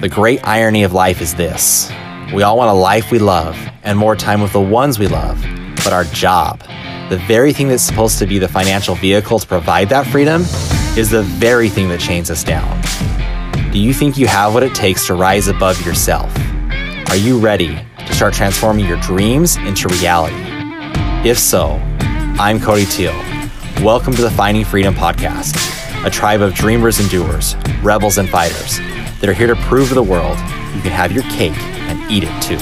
The great irony of life is this we all want a life we love and more time with the ones we love, but our job, the very thing that's supposed to be the financial vehicle to provide that freedom, is the very thing that chains us down. Do you think you have what it takes to rise above yourself? Are you ready to start transforming your dreams into reality? If so, I'm Cody Teal. Welcome to the Finding Freedom Podcast, a tribe of dreamers and doers, rebels and fighters that are here to prove to the world you can have your cake and eat it too.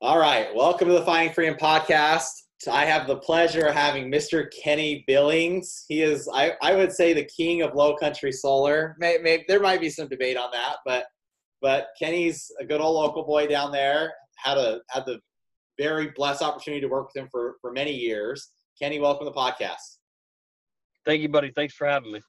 All right, welcome to the Finding Freedom Podcast. I have the pleasure of having Mr. Kenny Billings. He is, I, I would say, the king of low country solar. Maybe, maybe there might be some debate on that, but but Kenny's a good old local boy down there. Had a had the very blessed opportunity to work with him for for many years. Kenny, welcome to the podcast. Thank you, buddy. Thanks for having me.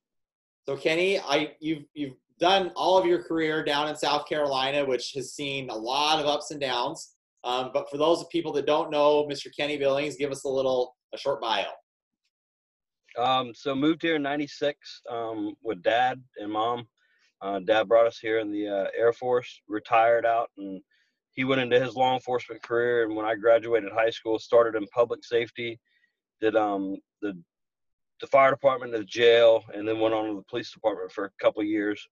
So Kenny, I you've you've done all of your career down in South Carolina, which has seen a lot of ups and downs. Um, but for those of people that don't know Mr. Kenny Billings, give us a little a short bio. Um, so moved here in '96 um, with dad and mom. Uh, dad brought us here in the uh, Air Force, retired out, and he went into his law enforcement career. And when I graduated high school, started in public safety, did um, the the fire department, the jail, and then went on to the police department for a couple years.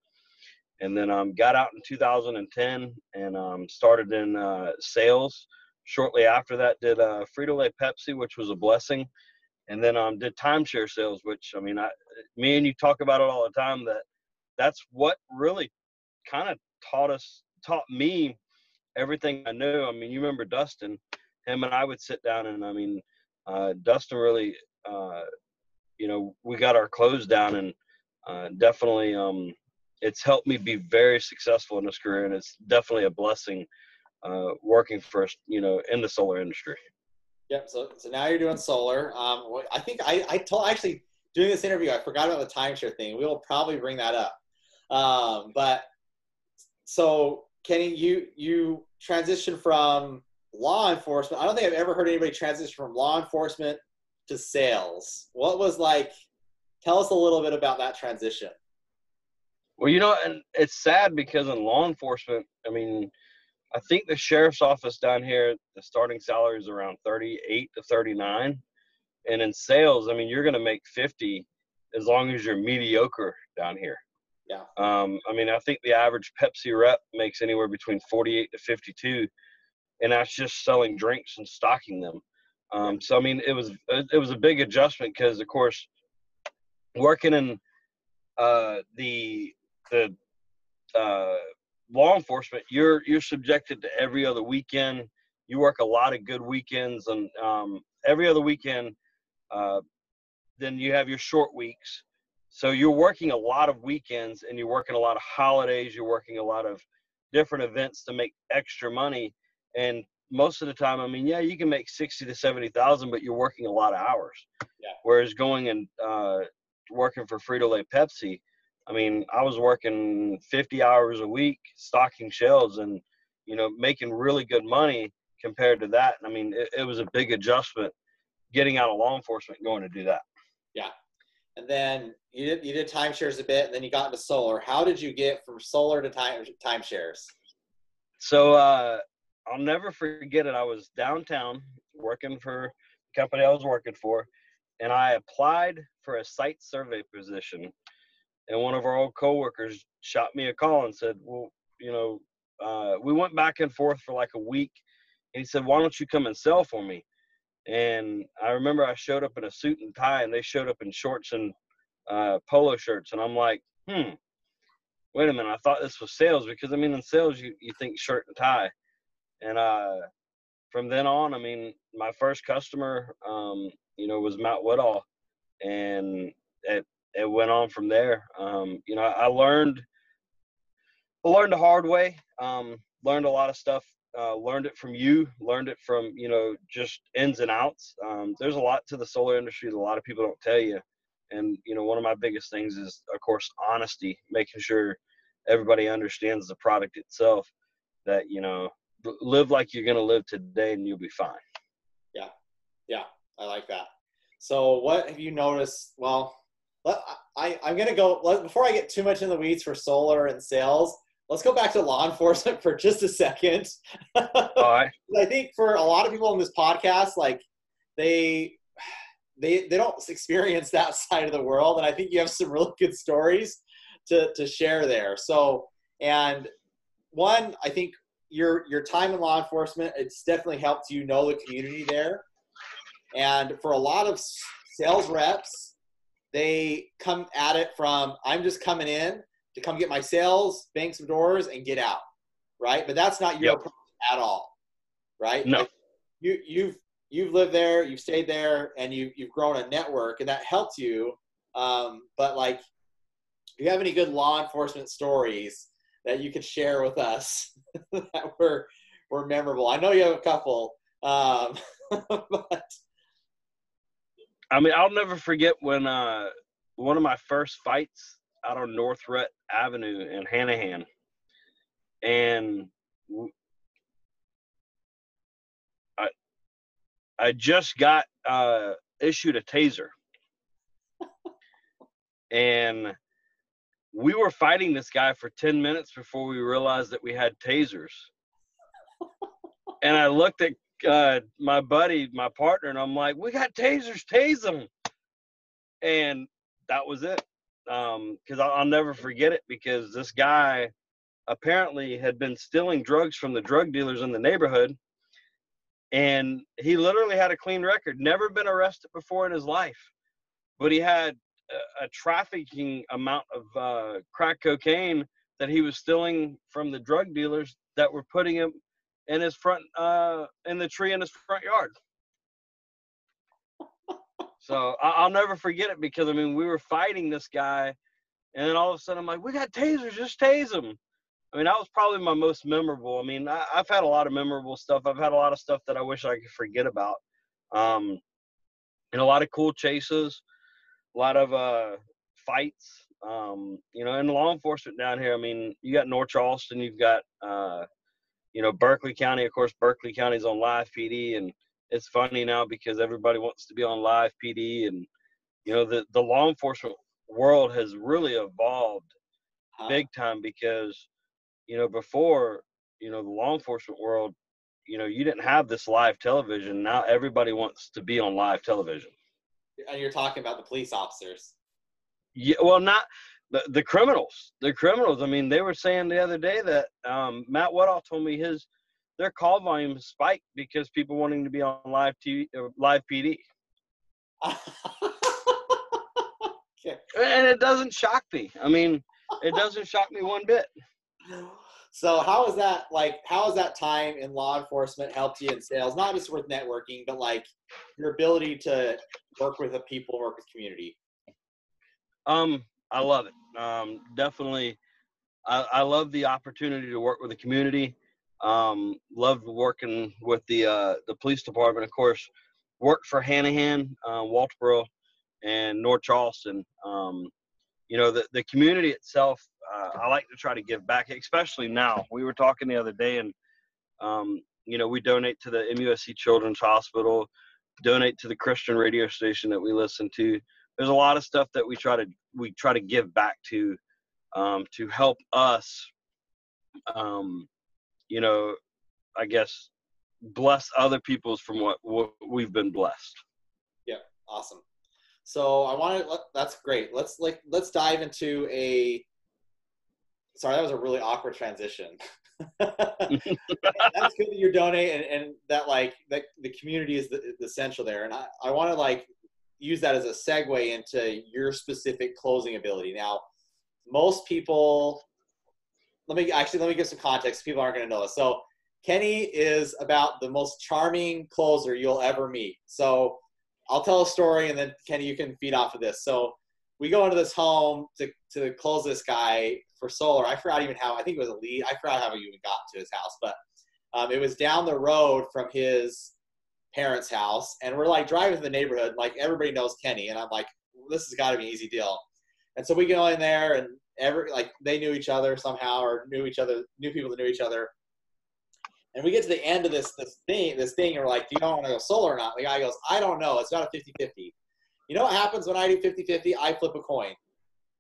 And then um, got out in 2010 and um, started in uh, sales. Shortly after that, did uh, Frito Lay Pepsi, which was a blessing, and then um, did timeshare sales, which I mean, I, me and you talk about it all the time. That that's what really kind of taught us, taught me everything I knew. I mean, you remember Dustin? Him and I would sit down, and I mean, uh, Dustin really uh, you know, we got our clothes down and uh, definitely um, it's helped me be very successful in this career. And it's definitely a blessing uh, working for, us, you know, in the solar industry. Yep. So, so now you're doing solar. Um, I think I, I told actually doing this interview, I forgot about the timeshare thing. We will probably bring that up. Um, but so Kenny, you, you transitioned from law enforcement. I don't think I've ever heard anybody transition from law enforcement to sales. What was like? Tell us a little bit about that transition. Well, you know, and it's sad because in law enforcement, I mean, I think the sheriff's office down here, the starting salary is around 38 to 39. And in sales, I mean, you're going to make 50 as long as you're mediocre down here. Yeah. Um, I mean, I think the average Pepsi rep makes anywhere between 48 to 52, and that's just selling drinks and stocking them. Um, so I mean, it was it was a big adjustment because, of course, working in uh, the the uh, law enforcement, you're you're subjected to every other weekend. You work a lot of good weekends, and um, every other weekend, uh, then you have your short weeks. So you're working a lot of weekends, and you're working a lot of holidays. You're working a lot of different events to make extra money. And most of the time, I mean, yeah, you can make sixty to seventy thousand, but you're working a lot of hours. Yeah. Whereas going and uh, working for Frito Lay Pepsi, I mean, I was working fifty hours a week stocking shelves and you know making really good money compared to that. I mean, it, it was a big adjustment getting out of law enforcement going to do that. Yeah. And then you did you did timeshares a bit, and then you got into solar. How did you get from solar to time timeshares? So uh, I'll never forget it. I was downtown working for the company I was working for, and I applied for a site survey position. And one of our old coworkers shot me a call and said, "Well, you know, uh, we went back and forth for like a week." And he said, "Why don't you come and sell for me?" And I remember I showed up in a suit and tie, and they showed up in shorts and uh, polo shirts, and I'm like, "Hmm, wait a minute. I thought this was sales because I mean, in sales, you you think shirt and tie." And uh, from then on, I mean, my first customer, um, you know, was Matt Woodall, and it it went on from there. Um, you know, I learned I learned the hard way. Um, learned a lot of stuff. Uh, learned it from you. Learned it from you know just ins and outs. Um, there's a lot to the solar industry that a lot of people don't tell you. And you know, one of my biggest things is, of course, honesty. Making sure everybody understands the product itself. That you know, live like you're going to live today and you'll be fine. Yeah. Yeah. I like that. So what have you noticed? Well, I, I'm gonna go before I get too much in the weeds for solar and sales. Let's go back to law enforcement for just a second. All right. I think for a lot of people in this podcast, like they they they don't experience that side of the world, and I think you have some really good stories to to share there. So, and one, I think your your time in law enforcement, it's definitely helped you know the community there, and for a lot of sales reps, they come at it from I'm just coming in to come get my sales, bang some doors, and get out, right? But that's not your yep. approach at all, right? No. you you've you've lived there, you've stayed there, and you you've grown a network, and that helped you. Um, but like, do you have any good law enforcement stories that you could share with us that were were memorable? I know you have a couple, um, but I mean, I'll never forget when uh, one of my first fights out on North Rhett Avenue in Hanahan, and I I just got uh, issued a taser, and we were fighting this guy for ten minutes before we realized that we had tasers. And I looked at uh, my buddy, my partner, and I'm like, "We got tasers, tase them." And that was it. Um, because I'll, I'll never forget it because this guy apparently had been stealing drugs from the drug dealers in the neighborhood, and he literally had a clean record. Never been arrested before in his life, but he had a, trafficking amount of uh, crack cocaine that he was stealing from the drug dealers that were putting him in his front uh in the tree in his front yard. so I, will never forget it because I mean we were fighting this guy, and then all of a sudden I'm like, we got tasers, just tase him. I mean that was probably my most memorable. I mean I, have had a lot of memorable stuff. I've had a lot of stuff that I wish I could forget about, um, and a lot of cool chases, a lot of uh fights. Um, you know, in law enforcement down here, I mean, you got North Charleston, you've got uh, you know, Berkeley County, of course, Berkeley County's on live PD, and it's funny now because everybody wants to be on live PD, and you know, the the law enforcement world has really evolved huh. big time because you know before you know the law enforcement world you know you didn't have this live television now everybody wants to be on live television and you're talking about the police officers yeah well not the, the criminals, the criminals. I mean, they were saying the other day that um, Matt Woodall told me his their call volume spiked because people wanting to be on live TV, uh, live PD. okay. And it doesn't shock me. I mean, it doesn't shock me one bit. So how is that like? How has that time in law enforcement helped you in sales? Not just with networking, but like your ability to work with the people, work with community. Um, I love it. Um, definitely, I, I, love the opportunity to work with the community. Um, love working with the uh, the police department. Of course, worked for Hanahan, uh, Walterboro, and North Charleston. Um, you know, the the community itself. I like to try to give back, especially now. We were talking the other day, and um, you know, we donate to the MUSC Children's Hospital, donate to the Christian radio station that we listen to. There's a lot of stuff that we try to we try to give back to um, to help us um, you know i guess bless other people's from what, what we've been blessed. Yeah awesome. So i want to that's great. Let's like let's dive into a sorry that was a really awkward transition that's good that you're donating and, and, that like that the community is the, the essential there and i, I want to like use that as a segue into your specific closing ability. Now, most people, let me actually let me give some context. People aren't going to know this. So, Kenny is about the most charming closer you'll ever meet. So, I'll tell a story, and then Kenny, you can feed off of this. So, we go into this home to to close this guy for solar. I forgot even how. I think it was a lead. I forgot how we even got to his house, but um, it was down the road from his parents' house, and we're like driving to the neighborhood. Like everybody knows Kenny, and I'm like, this has got to be an easy deal. And so we go in there, and every like they knew each other somehow, or knew each other, knew people that knew each other. And we get to the end of this this thing, this thing, and we're like, do you want to go solar or not? The guy goes, I don't know. It's about a 50-50. You know what happens when I do 50-50? I flip a coin.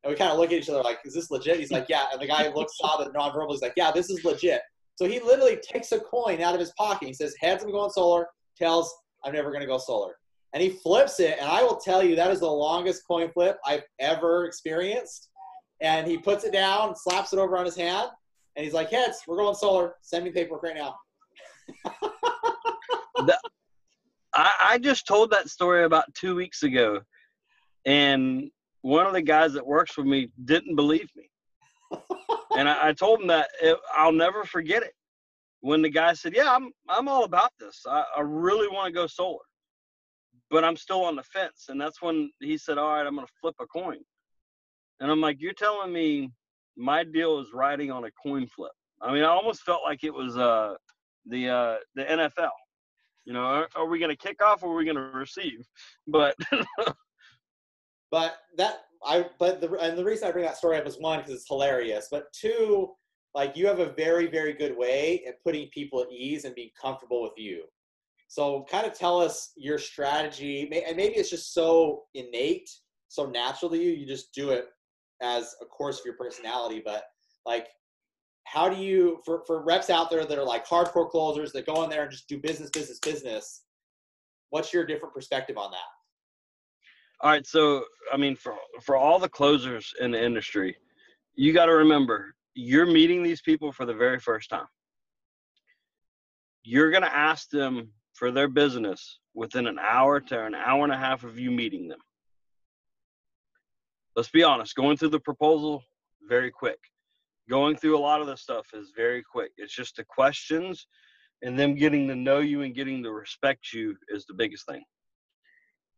And we kind of look at each other like, is this legit? He's like, yeah. And the guy looks, saw the nonverbal. He's like, yeah, this is legit. So he literally takes a coin out of his pocket. He says, heads, I'm going solar. Tails, I'm never going to go solar. And he flips it. And I will tell you, that is the longest coin flip I've ever experienced. And he puts it down, slaps it over on his hand. And he's like, heads, we're going solar. Send me paperwork right now. the, I, I just told that story about two weeks ago. And one of the guys that works with me didn't believe me. and I, I, told him that it, I'll never forget it. When the guy said, "Yeah, I'm I'm all about this. I, I really want to go solar, but I'm still on the fence." And that's when he said, "All right, I'm going to flip a coin." And I'm like, "You're telling me my deal is riding on a coin flip?" I mean, I almost felt like it was uh, the uh, the NFL. You know, are, are we going to kick off or are we going to receive? But But that I but the and the reason I bring that story up is one because it's hilarious, but two, like you have a very very good way at putting people at ease and being comfortable with you. So kind of tell us your strategy, and maybe it's just so innate, so natural to you, you just do it as a course of your personality. But like, how do you for for reps out there that are like hardcore closers that go in there and just do business, business, business? What's your different perspective on that? All right, so I mean, for for all the closers in the industry, you got to remember you're meeting these people for the very first time. You're going to ask them for their business within an hour to an hour and a half of you meeting them. Let's be honest, going through the proposal very quick. Going through a lot of the stuff is very quick. It's just the questions and them getting to know you and getting to respect you is the biggest thing.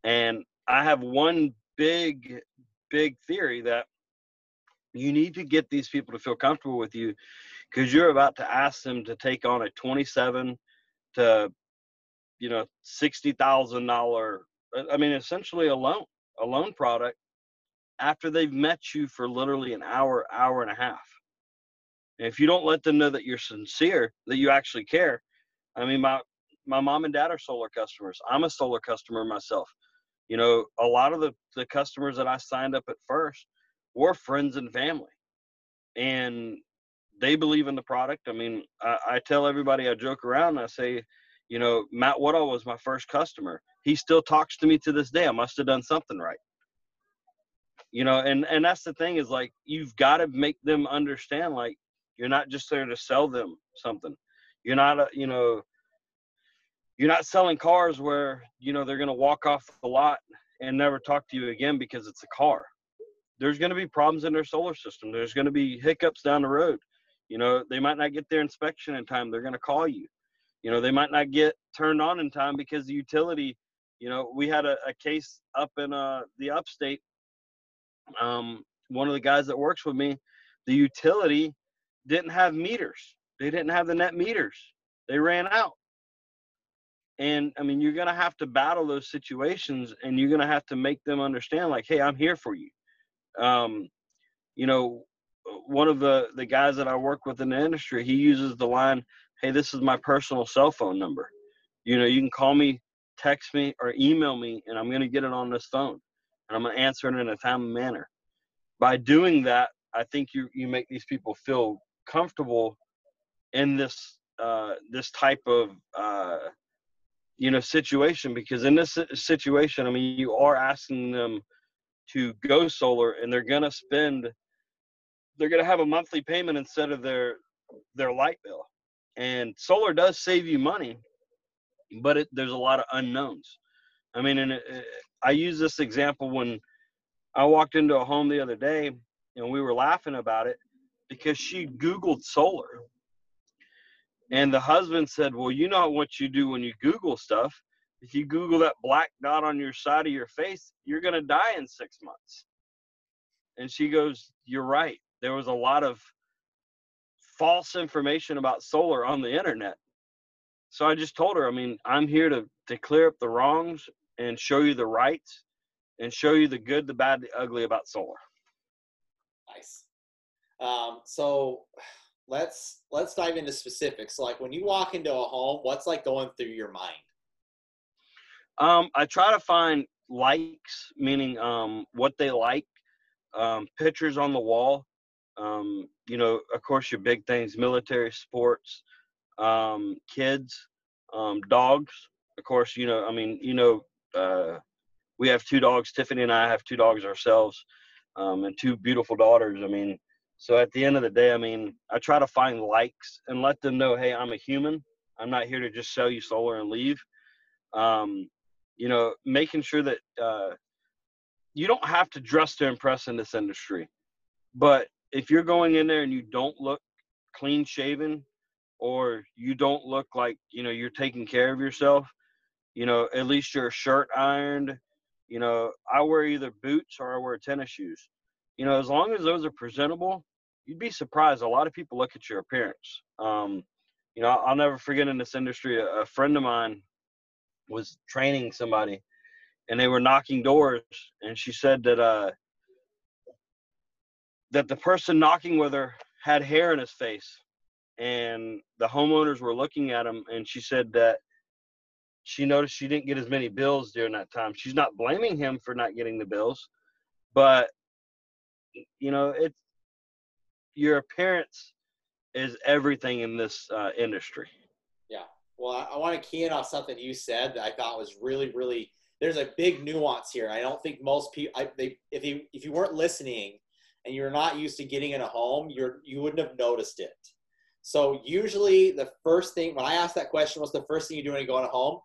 And I have one big, big theory that you need to get these people to feel comfortable with you because you're about to ask them to take on a 27 to you know sixty thousand dollar uh, i mean essentially a loan a loan product after they've met you for literally an hour hour and a half if you don't let them know that you're sincere that you actually care i mean my my mom and dad are solar customers i'm a solar customer myself you know, a lot of the, the customers that I signed up at first were friends and family. And they believe in the product. I mean, I, I tell everybody I joke around I say, you know, Matt Woodall was my first customer. He still talks to me to this day. I must have done something right. You know, and and that's the thing is like you've got to make them understand like you're not just there to sell them something. You're not a, you know, you're not selling cars where you know they're going to walk off the lot and never talk to you again because it's a car. There's going to be problems in their solar system. There's going to be hiccups down the road. You know they might not get their inspection in time. They're going to call you. You know they might not get turned on in time because the utility you know we had a, a case up in uh, the upstate. Um, one of the guys that works with me the utility didn't have meters they didn't have the net meters they ran out and I mean, you're going to have to battle those situations and you're going to have to make them understand, like, hey, I'm here for you. Um, you know, one of the, the guys that I work with in the industry, he uses the line, hey, this is my personal cell phone number. You know, you can call me, text me, or email me, and I'm going to get it on this phone and I'm going to answer it in a timely manner. By doing that, I think you, you make these people feel comfortable in this uh, this type of uh, you know situation because in this situation i mean you are asking them to go solar and they're to spend they're to have a monthly payment instead of their their light bill. And solar does save you money but it, there's a lot of unknowns. I mean and it, it, i use this example when i walked into a home the other day and we were laughing about it because she googled solar and the husband said, Well, you know what you do when you Google stuff. If you Google that black dot on your side of your face, you're going to die in six months. And she goes, You're right. There was a lot of false information about solar on the internet. So I just told her, I mean, I'm here to, to clear up the wrongs and show you the rights and show you the good, the bad, the ugly about solar. Nice. Um, so let's let's dive into specifics. Like when you walk into a home, what's like going through your mind? Um, I try to find likes, meaning um, what they like. um, pictures on the wall. Um, you know, of course, your big things: military, sports, um, kids, um, dogs. Of course, you know. I mean, you know, uh, we have two dogs. Tiffany and I have two dogs ourselves, um, and two beautiful daughters. I mean, so at the end of the day, I mean, I try to find likes and let them know, hey, I'm a human. I'm not here to just sell you solar and leave. Um, you know, making sure that uh, you don't have to dress to impress in this industry. But if you're going in there and you don't look clean shaven or you don't look like, you know, you're taking care of yourself, you know, at least your shirt ironed, you know, I wear either boots or I wear tennis shoes. You know, as long as those are presentable, you'd be surprised. A lot of people look at your appearance. Um, you know, I'll never forget in this industry, a, a friend of mine was training somebody and they were knocking doors and she said that uh that the person knocking with her had hair in his face and the homeowners were looking at him and she said that she noticed she didn't get as many bills during that time she's not blaming him for not getting the bills but you know it's your appearance is everything in this uh, industry Yeah. Well, I, I want to key in on something you said that I thought was really, really. There's a big nuance here. I don't think most people. I, they, if you if you weren't listening, and you're not used to getting in a home, you're you wouldn't have noticed it. So usually the first thing when I ask that question, what's the first thing you do when you go in a home?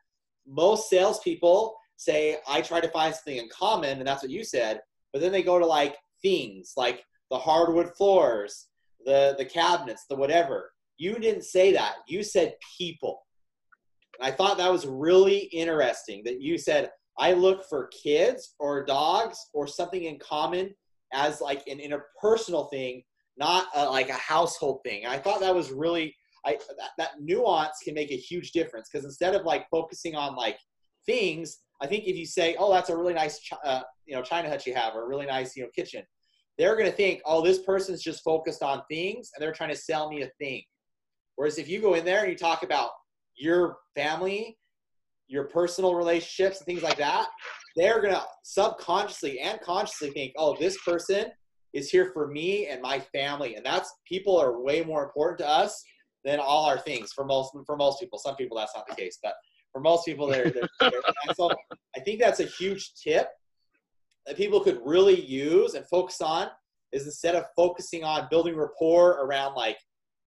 Most salespeople say I try to find something in common, and that's what you said. But then they go to like things like the hardwood floors, the the cabinets, the whatever. You didn't say that. You said people. And I thought that was really interesting that you said, I look for kids or dogs or something in common as like an interpersonal thing, not a, like a household thing. I thought that was really, I, that, that nuance can make a huge difference because instead of like focusing on like things, I think if you say, oh, that's a really nice, uh, you know, China hut you have or a really nice, you know, kitchen, they're going to think, oh, this person's just focused on things and they're trying to sell me a thing. Whereas if you go in there and you talk about your family, your personal relationships, and things like that, they're gonna subconsciously and consciously think, oh, this person is here for me and my family, and that's people are way more important to us than all our things for most for most people. Some people that's not the case, but for most people, they're. they're, they're so I think that's a huge tip that people could really use and focus on is instead of focusing on building rapport around like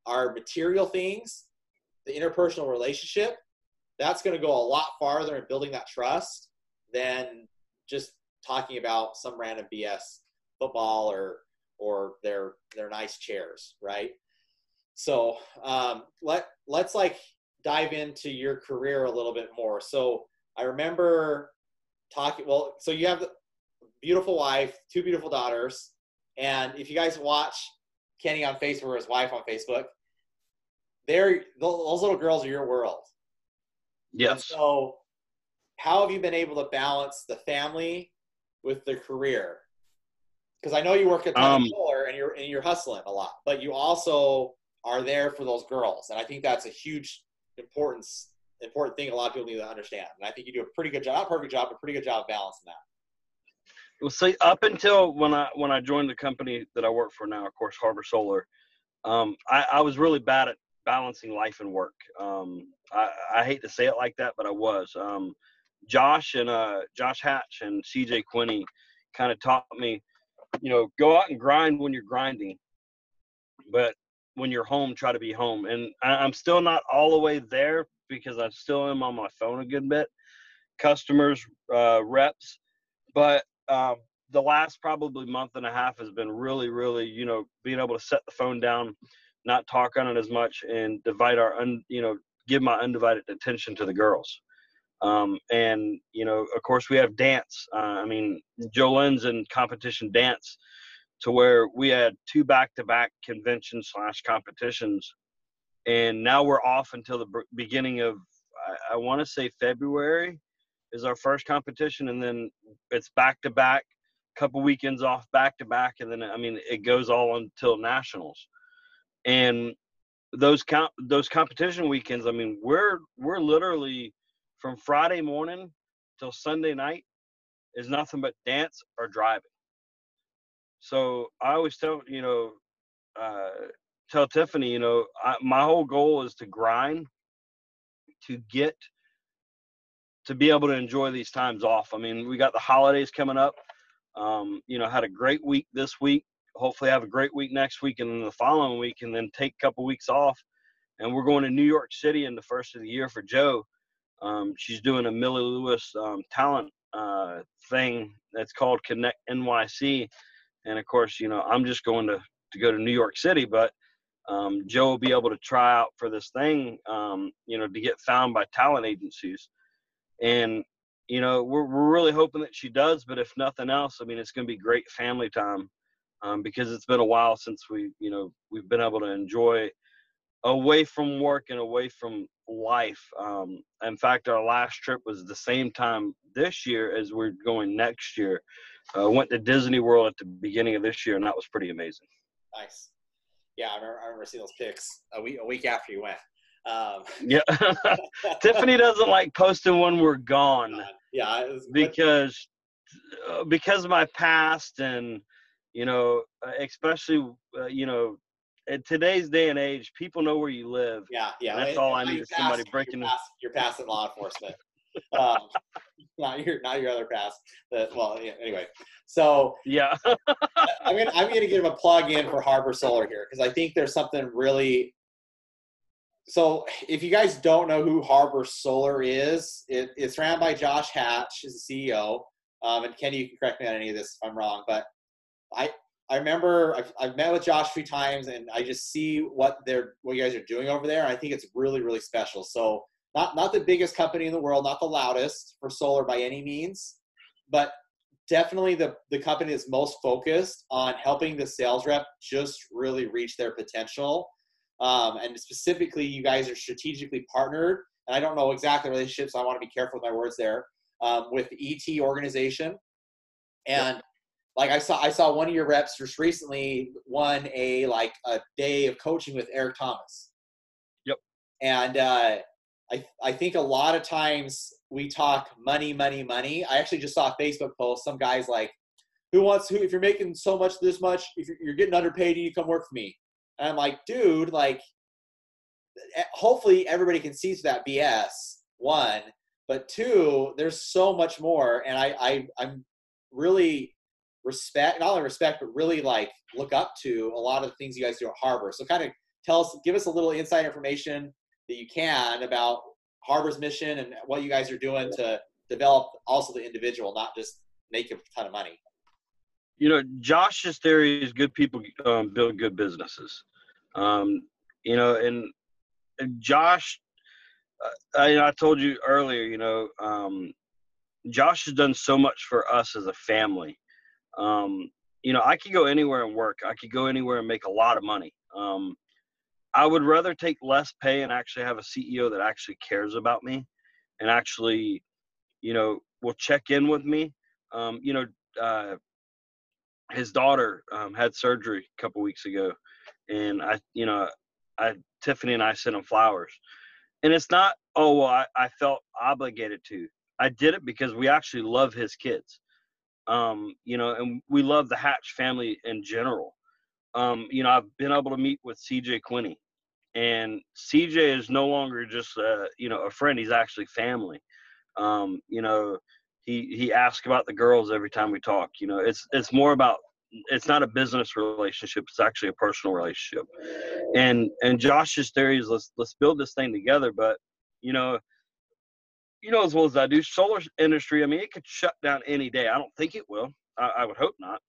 our material things, the interpersonal relationship, that's going to go a lot farther in building that trust than just talking about some random BS football or or their their nice chairs, right? So um, let let's like dive into your career a little bit more. So I remember talking. Well, so you have beautiful wife, two beautiful daughters, and if you guys watch Kenny on Facebook or his wife on Facebook, they're those little girls are your world. And yes so, how have you been able to balance the family with the career? Because I know you work at Um, solar and you're and you're hustling a lot, but you also are there for those girls, and I think that's a huge importance important thing a lot of people need to understand. And I think you do a pretty good job, not perfect job, but pretty good job balancing that. Well see up until when i when i joined the company that i work for now of course harbor solar um, I, I was really bad at balancing life and work. Um, I, I hate to say it like that but i was. Um, josh and uh, josh hatch and cj quinney kind of taught me you know go out and grind when you're grinding but when you're home try to be home. And I, i'm still not all the way there because i still am on my phone a good bit. Customers uh, reps but um, the last probably month and a half has been really, really, you know, being able to set the phone down, not talk on it as much, and divide our, un, you know, give my undivided attention to the girls. Um, and you know, of course, we have dance. Uh, I mean, Jolene's in competition dance, to where we had two back-to-back convention slash competitions, and now we're off until the beginning of, I, I want to say February, is our first competition, and then it's back to back, couple weekends off back to back, and then I mean it goes all until nationals, and those comp those competition weekends. I mean we're we're literally from Friday morning till Sunday night is nothing but dance or driving. so I always tell you know, uh, tell Tiffany, you know, I, my whole goal is to grind, to get, to be able to enjoy these times off. I mean, we got the holidays coming up. Um, you know, had a great week this week. Hopefully, have a great week next week, and then the following week, and then take a couple weeks off. And we're going to New York City in the first of the year for Joe. Um, she's doing a Millie Lewis um, talent uh, thing that's called Connect NYC, and of course, you know, I'm just going to to go to New York City, but um, Joe will be able to try out for this thing, um, you know, to get found by talent agencies, and you know, we're we're really hoping that she does. But if nothing else, I mean, it's going to be great family time um, because it's been a while since we, you know, we've been able to enjoy away from work and away from life. Um, in fact, our last trip was the same time this year as we're going next year. Uh, went to Disney World at the beginning of this year, and that was pretty amazing. Nice. Yeah, I remember, I remember seeing those pics a week a week after you went. Um, yeah, Tiffany doesn't like posting when we're gone. Uh, yeah, because uh, because of my past and you know, uh, especially uh, you know in today's day and age, people know where you live. Yeah, yeah. That's all I need is somebody breaking. You're, pass, you're passing law enforcement. um, not your not your other pass. But, well, yeah, anyway. So yeah, I'm gonna I'm gonna give a plug in for Harbor Solar here because I think there's something really. So if you guys don't know who Harbor Solar is, it, it's ran by Josh Hatch, is the CEO. Um, and Kenny, you can correct me on any of this if I'm wrong, but I I remember I've, I've met with Josh a few times, and I just see what they're what you guys are doing over there. I think it's really really special. So not not the biggest company in the world, not the loudest for solar by any means, but definitely the the company that's most focused on helping the sales rep just really reach their potential. Um, and specifically, you guys are strategically partnered. And I don't know exactly the relationship, so I want to be careful with my words there. Um, with the ET organization, and yep like I saw I saw one of your reps just recently won a like a day of coaching with Eric Thomas. Yep. And uh, I I think a lot of times we talk money, money, money. I actually just saw a Facebook post. Some guys like, who wants who? If you're making so much this much, if you're, you're getting underpaid, you come work for me. And I'm like, dude, like, eh, hopefully everybody can see through that BS. One, but two, there's so much more, and I, I I'm really respect, not only respect, but really like look up to a lot of the things you guys do at Harbor. So kind of tell us, give us a little inside information that you can about Harbor's mission and what you guys are doing to develop also the individual, not just make a ton of money. You know, Josh's theory is good people um, build good businesses. Um, you know, and, and Josh, I, I told you earlier, you know, um, Josh has done so much for us as a family um, you know, I could go anywhere and work. I could go anywhere and make a lot of money. Um, I would rather take less pay and actually have a CEO that actually cares about me and actually, you know, will check in with me. Um, you know, uh, his daughter um, had surgery a couple weeks ago, and I, you know, I Tiffany and I sent him flowers, and it's not oh well I, I felt obligated to. I did it because we actually love his kids um, you know, and we love the Hatch family in general. Um, you know, I've been able to meet with CJ Quinney, and CJ is no longer just a, you know a friend; he's actually family. Um, you know, he he asks about the girls every time we talk. You know, it's it's more about it's not a business relationship; it's actually a personal relationship. And and Josh's theory is let's let's build this thing together. But you know, you know as well as I do, solar industry. I mean, it could shut down any day. I don't think it will. I, I would hope not.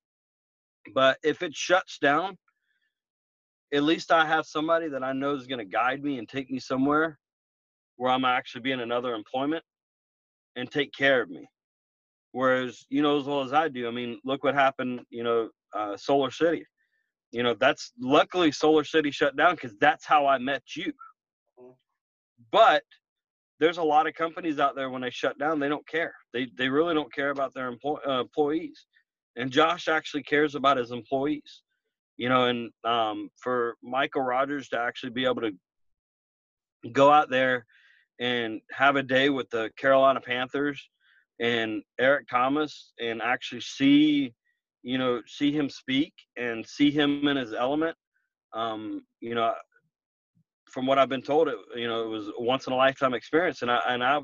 But if it shuts down, at least I have somebody that I know is going to guide me and take me somewhere where I'm actually being another employment and take care of me. Whereas, you know, as well as I do, I mean, look what happened, you know, uh, Solar City. You know, that's luckily Solar City shut down because that's how I met you. Mm-hmm. But there's a lot of companies out there when they shut down, they don't care. They they really don't care about their employ, uh, employees. And Josh actually cares about his employees. You know, and um, for Michael Rogers to actually be able to go out there and have a day with the Carolina Panthers and Eric Thomas and actually see you know, see him speak and see him in his element. Um, you know, from what I've been told, it you know it was a once in a lifetime experience, and I and I,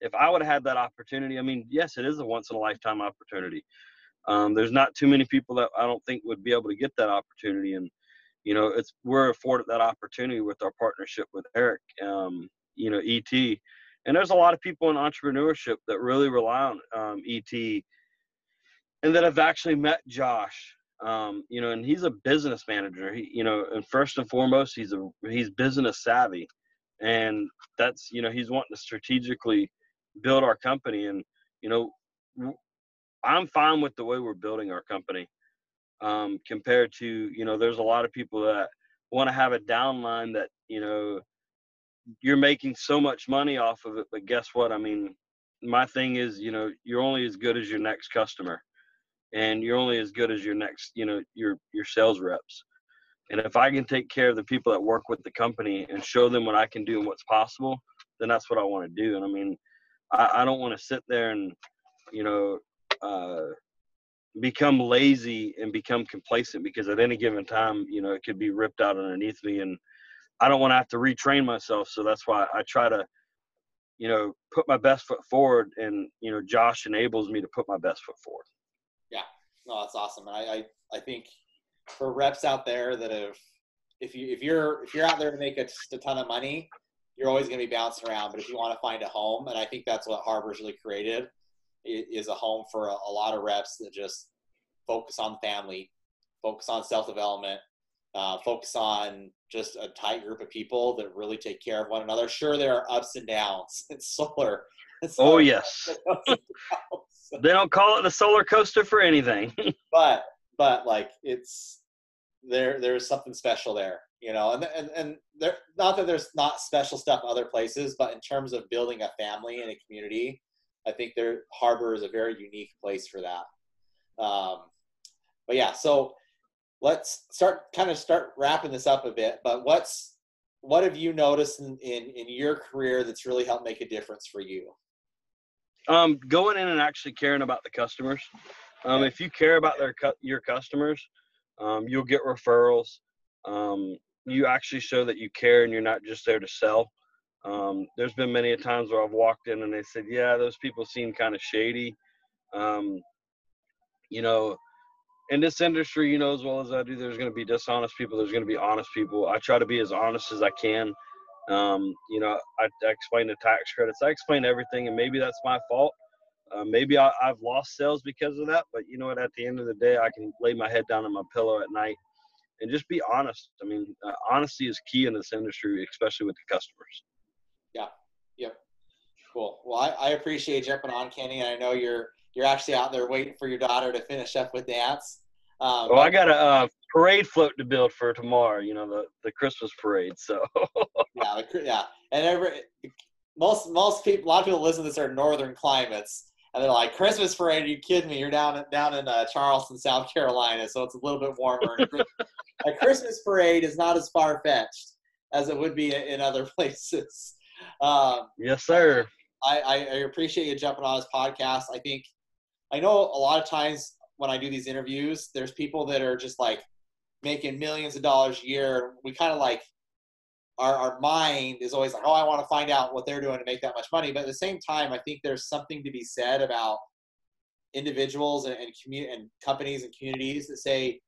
if I would have had that opportunity, I mean, yes, it is a once in a lifetime opportunity. Um, there's not too many people that I don't think would be able to get that opportunity, and you know, it's we're afforded that opportunity with our partnership with Eric, um, you know, ET, and there's a lot of people in entrepreneurship that really rely on um, ET, and that I've actually met Josh um, you know, and he's a business manager. He, you know, and first and foremost, he's a he's business savvy, and that's you know he's wanting to strategically build our company. And you know, I'm fine with the way we're building our company um, compared to you know, there's a lot of people that want to have a downline that you know you're making so much money off of it, but guess what? I mean, my thing is, you know, you're only as good as your next customer and you're only as good as your next you know your your sales reps and if i can take care of the people that work with the company and show them what i can do and what's possible then that's what i want to do and i mean i, I don't want to sit there and you know uh, become lazy and become complacent because at any given time you know it could be ripped out underneath me and i don't want to have to retrain myself so that's why i try to you know put my best foot forward and you know josh enables me to put my best foot forward Yeah. no, that's awesome. And I, I, I think for reps out there that have, if you if you're if you're out there to make a, a ton of money, you're always going to be bouncing around. But if you want to find a home, and I think that's what Harbor's really created, is a home for a, a lot of reps that just focus on family, focus on self development, uh, focus on just a tight group of people that really take care of one another. Sure, there are ups and downs. It's solar. It's oh yes. they don't call it the solar coaster for anything. but but like it's there there's something special there, you know. And and and there not that there's not special stuff other places, but in terms of building a family and a community, I think their harbor is a very unique place for that. Um, but yeah, so let's start kind of start wrapping this up a bit. But what's what have you noticed in, in, in your career that's really helped make a difference for you? Um, going in and actually caring about the customers. Um, if you care about their your customers, um, you'll get referrals. Um, you actually show that you care and you're not just there to sell. Um, there's been many a times where I've walked in and they said, "Yeah, those people seem kind of shady." Um, you know, in this industry, you know as well as I do, there's going to be dishonest people. There's going to be honest people. I try to be as honest as I can. Um, you know, I, I explain the tax credits. I explain everything, and maybe that's my fault. Uh, maybe I, have lost sales because of that, but you know what? At the end of the day, I can lay my head down on my pillow at night and just be honest. I mean, uh, honesty is key in this industry, especially with the customers. Yeah. Yep. Cool. Well, I, I appreciate jumping on, Kenny. And I know you're you're actually out there waiting for your daughter to finish up with dance. Um, well, I got a uh, parade float to build for tomorrow. You know, the the Christmas parade. So. yeah, yeah, and every most most people, a lot of people listen to this are northern climates, and they're like, "Christmas parade? Are you kidding me? You're down down in uh, Charleston, South Carolina, so it's a little bit warmer." a Christmas parade is not as far fetched as it would be in other places. Um, yes, sir. I, I, I appreciate you jumping on this podcast. I think I know a lot of times when I do these interviews, there's people that are just like making millions of dollars a year. We kind of like our, our mind is always like, oh, I want to find out what they're doing to make that much money. But at the same time, I think there's something to be said about individuals and, and, and companies and communities that say,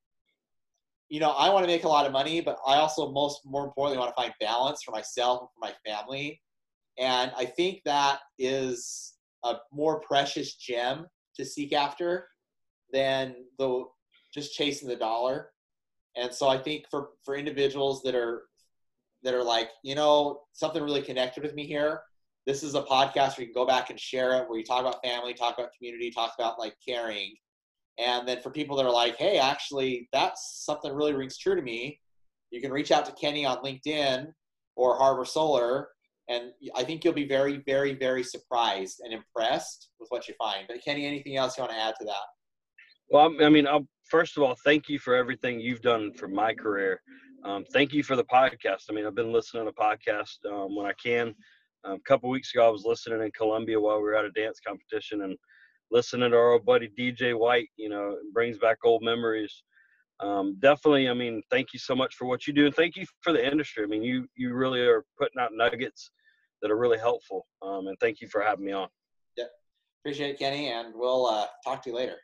you know, I want to make a lot of money, but I also most more importantly want to find balance for myself and for my family. And I think that is a more precious gem to seek after than the just chasing the dollar. And so I think for for individuals that are that are like, you know, something really connected with me here. This is a podcast where you can go back and share it, where you talk about family, talk about community, talk about like caring. And then for people that are like, hey, actually, that's something really rings true to me, you can reach out to Kenny on LinkedIn or Harbor Solar. And I think you'll be very, very, very surprised and impressed with what you find. But Kenny, anything else you want to add to that? Well, I mean, I'll, first of all, thank you for everything you've done for my career. Um, thank you for the podcast. I mean, I've been listening to podcast um, when I can. Um, a couple weeks ago, I was listening in Columbia while we were at a dance competition and listening to our old buddy DJ White, you know, brings back old memories. Um, definitely, I mean, thank you so much for what you do, and thank you for the industry. I mean, you you really are putting out nuggets that are really helpful. Um, and thank you for having me on. Yeah, appreciate it, Kenny, and we'll uh, talk to you later.